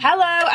Hello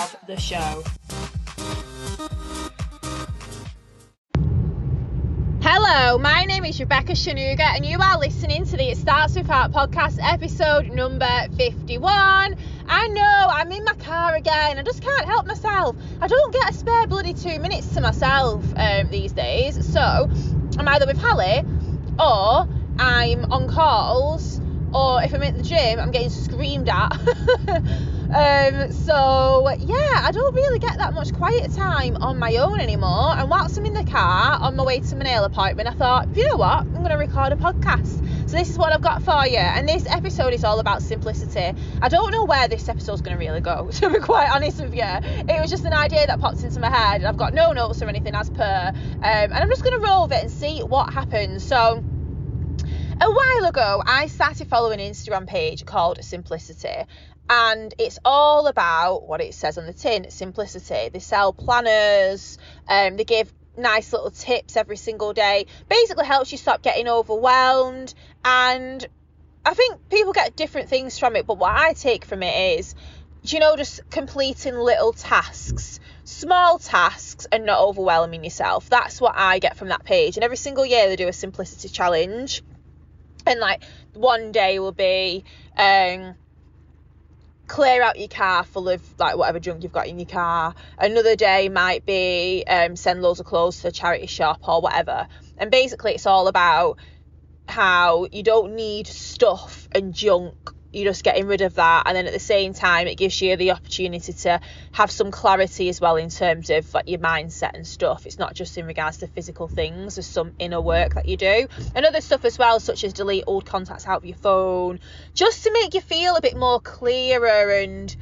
of the show. Hello, my name is Rebecca Shanuga, and you are listening to the It Starts With Heart podcast, episode number 51. I know I'm in my car again, I just can't help myself. I don't get a spare bloody two minutes to myself um, these days, so I'm either with Hallie or I'm on calls, or if I'm at the gym, I'm getting screamed at. Um, so yeah, I don't really get that much quiet time on my own anymore. And whilst I'm in the car on my way to my nail appointment, I thought, you know what, I'm going to record a podcast. So this is what I've got for you. And this episode is all about simplicity. I don't know where this episode's going to really go, to be quite honest with you. It was just an idea that popped into my head. And I've got no notes or anything as per. Um, and I'm just going to roll with it and see what happens. So a while ago, I started following an Instagram page called Simplicity, and it's all about what it says on the tin simplicity. They sell planners, um, they give nice little tips every single day. Basically, helps you stop getting overwhelmed. And I think people get different things from it, but what I take from it is, you know, just completing little tasks, small tasks, and not overwhelming yourself. That's what I get from that page. And every single year, they do a simplicity challenge. And like one day will be, um, clear out your car full of like whatever junk you've got in your car. Another day might be um, send loads of clothes to a charity shop or whatever. And basically, it's all about how you don't need stuff and junk you're just getting rid of that. And then at the same time it gives you the opportunity to have some clarity as well in terms of like your mindset and stuff. It's not just in regards to physical things there's some inner work that you do. And other stuff as well such as delete old contacts out of your phone just to make you feel a bit more clearer and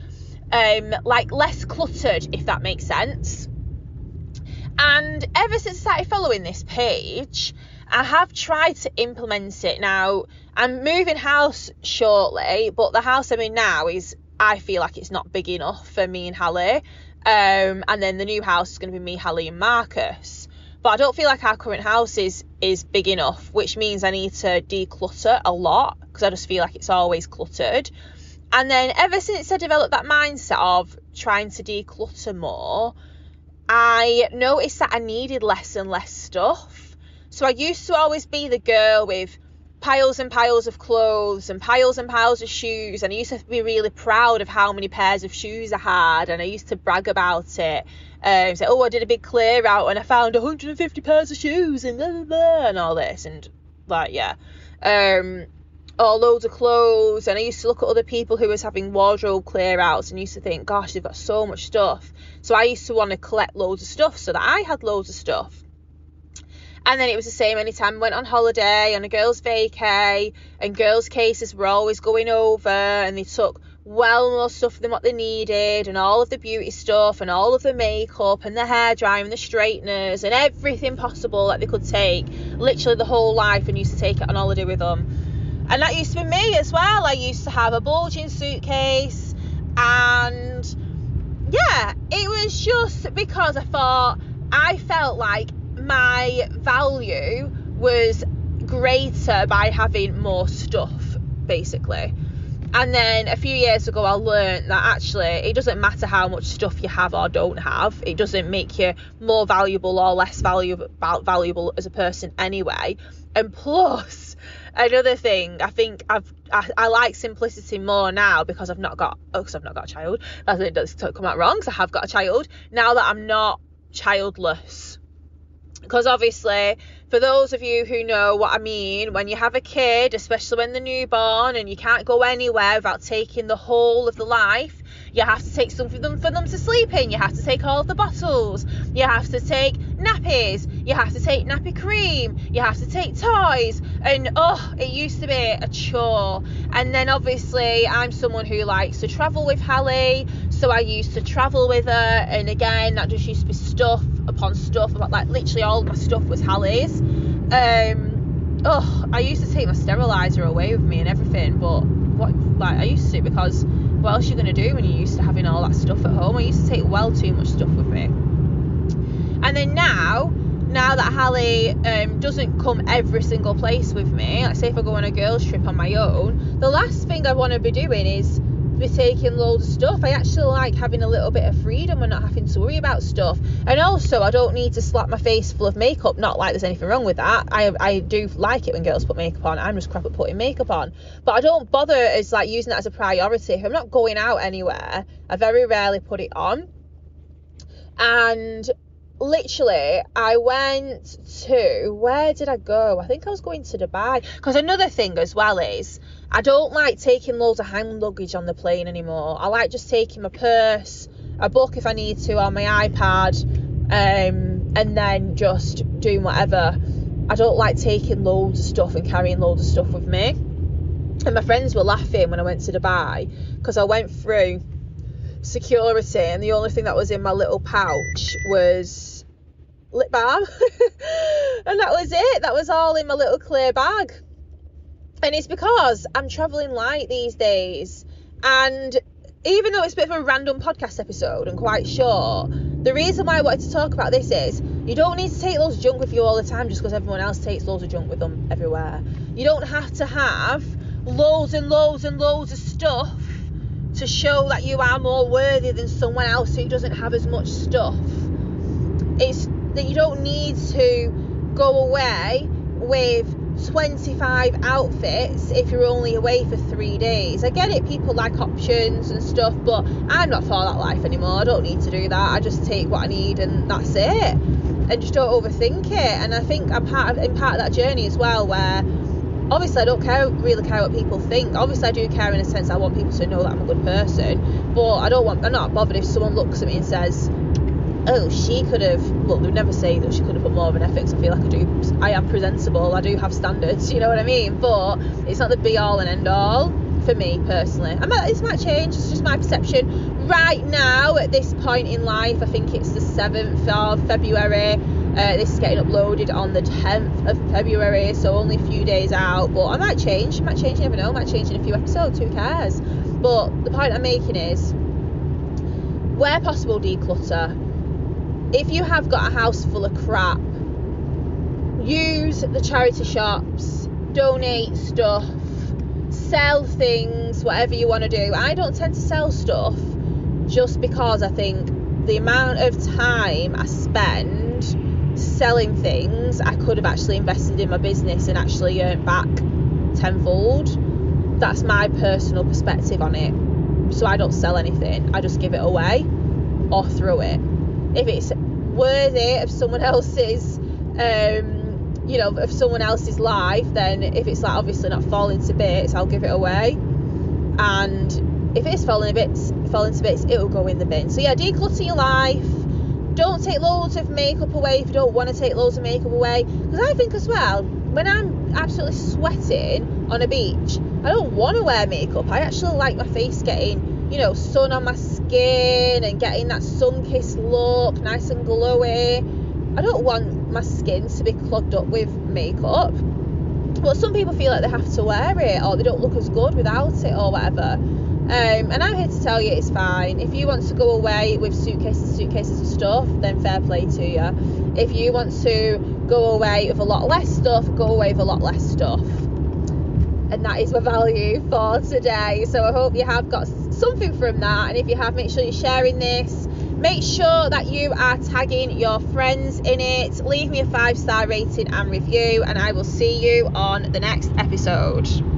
um like less cluttered if that makes sense. And ever since I started following this page I have tried to implement it now. I'm moving house shortly, but the house I'm in now is I feel like it's not big enough for me and Hallie. Um, and then the new house is going to be me, Hallie, and Marcus. But I don't feel like our current house is is big enough, which means I need to declutter a lot because I just feel like it's always cluttered. And then ever since I developed that mindset of trying to declutter more, I noticed that I needed less and less stuff. So I used to always be the girl with piles and piles of clothes and piles and piles of shoes and I used to be really proud of how many pairs of shoes I had and I used to brag about it. Um, say oh I did a big clear out and I found 150 pairs of shoes and blah, blah, blah, and all this and like yeah. Um or loads of clothes and I used to look at other people who was having wardrobe clear outs and used to think gosh they've got so much stuff. So I used to want to collect loads of stuff so that I had loads of stuff and then it was the same anytime I went on holiday on a girls' vacay, and girls' cases were always going over, and they took well more stuff than what they needed, and all of the beauty stuff, and all of the makeup, and the hair dryer, and the straighteners, and everything possible that they could take, literally the whole life, and used to take it on holiday with them. And that used to be me as well. I used to have a bulging suitcase, and yeah, it was just because I thought I my value was greater by having more stuff, basically. And then a few years ago, I learned that actually it doesn't matter how much stuff you have or don't have. It doesn't make you more valuable or less valuable valuable as a person anyway. And plus, another thing, I think I've I, I like simplicity more now because I've not got oh, because I've not got a child. That doesn't come out wrong. Because I have got a child now that I'm not childless because obviously for those of you who know what I mean when you have a kid especially when they're newborn and you can't go anywhere without taking the whole of the life you have to take something for them for them to sleep in. You have to take all the bottles. You have to take nappies. You have to take nappy cream. You have to take toys. And oh it used to be a chore. And then obviously I'm someone who likes to travel with Hallie So I used to travel with her, and again, that just used to be stuff upon stuff. About like literally all my stuff was Hallie's. Um, oh, I used to take my sterilizer away with me and everything, but what like I used to because what else are you gonna do when you're used to having all that stuff at home? I used to take well too much stuff with me. And then now, now that Hallie um, doesn't come every single place with me, like say if I go on a girls trip on my own, the last thing I want to be doing is be taking loads of stuff. I actually like having a little bit of freedom and not having to worry about stuff. And also, I don't need to slap my face full of makeup. Not like there's anything wrong with that. I I do like it when girls put makeup on. I'm just crap at putting makeup on. But I don't bother as like using that as a priority. If I'm not going out anywhere, I very rarely put it on. And literally I went to where did I go? I think I was going to Dubai. Because another thing as well is I don't like taking loads of hand luggage on the plane anymore. I like just taking my purse, a book if I need to, or my iPad, um, and then just doing whatever. I don't like taking loads of stuff and carrying loads of stuff with me. And my friends were laughing when I went to Dubai because I went through security and the only thing that was in my little pouch was lip balm. and that was it. That was all in my little clear bag. And it's because I'm traveling light these days. And even though it's a bit of a random podcast episode and quite short, the reason why I wanted to talk about this is you don't need to take loads of junk with you all the time just because everyone else takes loads of junk with them everywhere. You don't have to have loads and loads and loads of stuff to show that you are more worthy than someone else who doesn't have as much stuff. It's that you don't need to go away with 25 outfits if you're only away for three days. I get it, people like options and stuff, but I'm not for that life anymore. I don't need to do that. I just take what I need and that's it. And just don't overthink it. And I think I'm part of in part of that journey as well where obviously I don't care really care what people think. Obviously I do care in a sense I want people to know that I'm a good person. But I don't want I'm not bothered if someone looks at me and says, oh, she could have, look, they would never say that she could have put more of an effort I feel like I do, I am presentable, I do have standards, you know what I mean? But it's not the be all and end all for me personally. Might, this might change, it's just my perception. Right now, at this point in life, I think it's the 7th of February. Uh, this is getting uploaded on the 10th of February, so only a few days out. But I might change, I might change, you never know, I might change in a few episodes, who cares? But the point I'm making is, where possible, declutter if you have got a house full of crap, use the charity shops, donate stuff, sell things, whatever you want to do. I don't tend to sell stuff just because I think the amount of time I spend selling things, I could have actually invested in my business and actually earned back tenfold. That's my personal perspective on it. So I don't sell anything, I just give it away or throw it if it's worthy of someone else's um, you know of someone else's life then if it's like obviously not falling to bits I'll give it away. And if it's falling to bits falling to bits it'll go in the bin. So yeah declutter your life. Don't take loads of makeup away if you don't want to take loads of makeup away. Because I think as well when I'm absolutely sweating on a beach I don't want to wear makeup. I actually like my face getting you know sun on my skin and getting that sun kissed look, nice and glowy. I don't want my skin to be clogged up with makeup. But some people feel like they have to wear it or they don't look as good without it or whatever. Um, and I'm here to tell you it's fine. If you want to go away with suitcases, suitcases of stuff, then fair play to you. If you want to go away with a lot less stuff, go away with a lot less stuff. And that is my value for today. So I hope you have got something from that. And if you have, make sure you're sharing this. Make sure that you are tagging your friends in it. Leave me a five star rating and review, and I will see you on the next episode.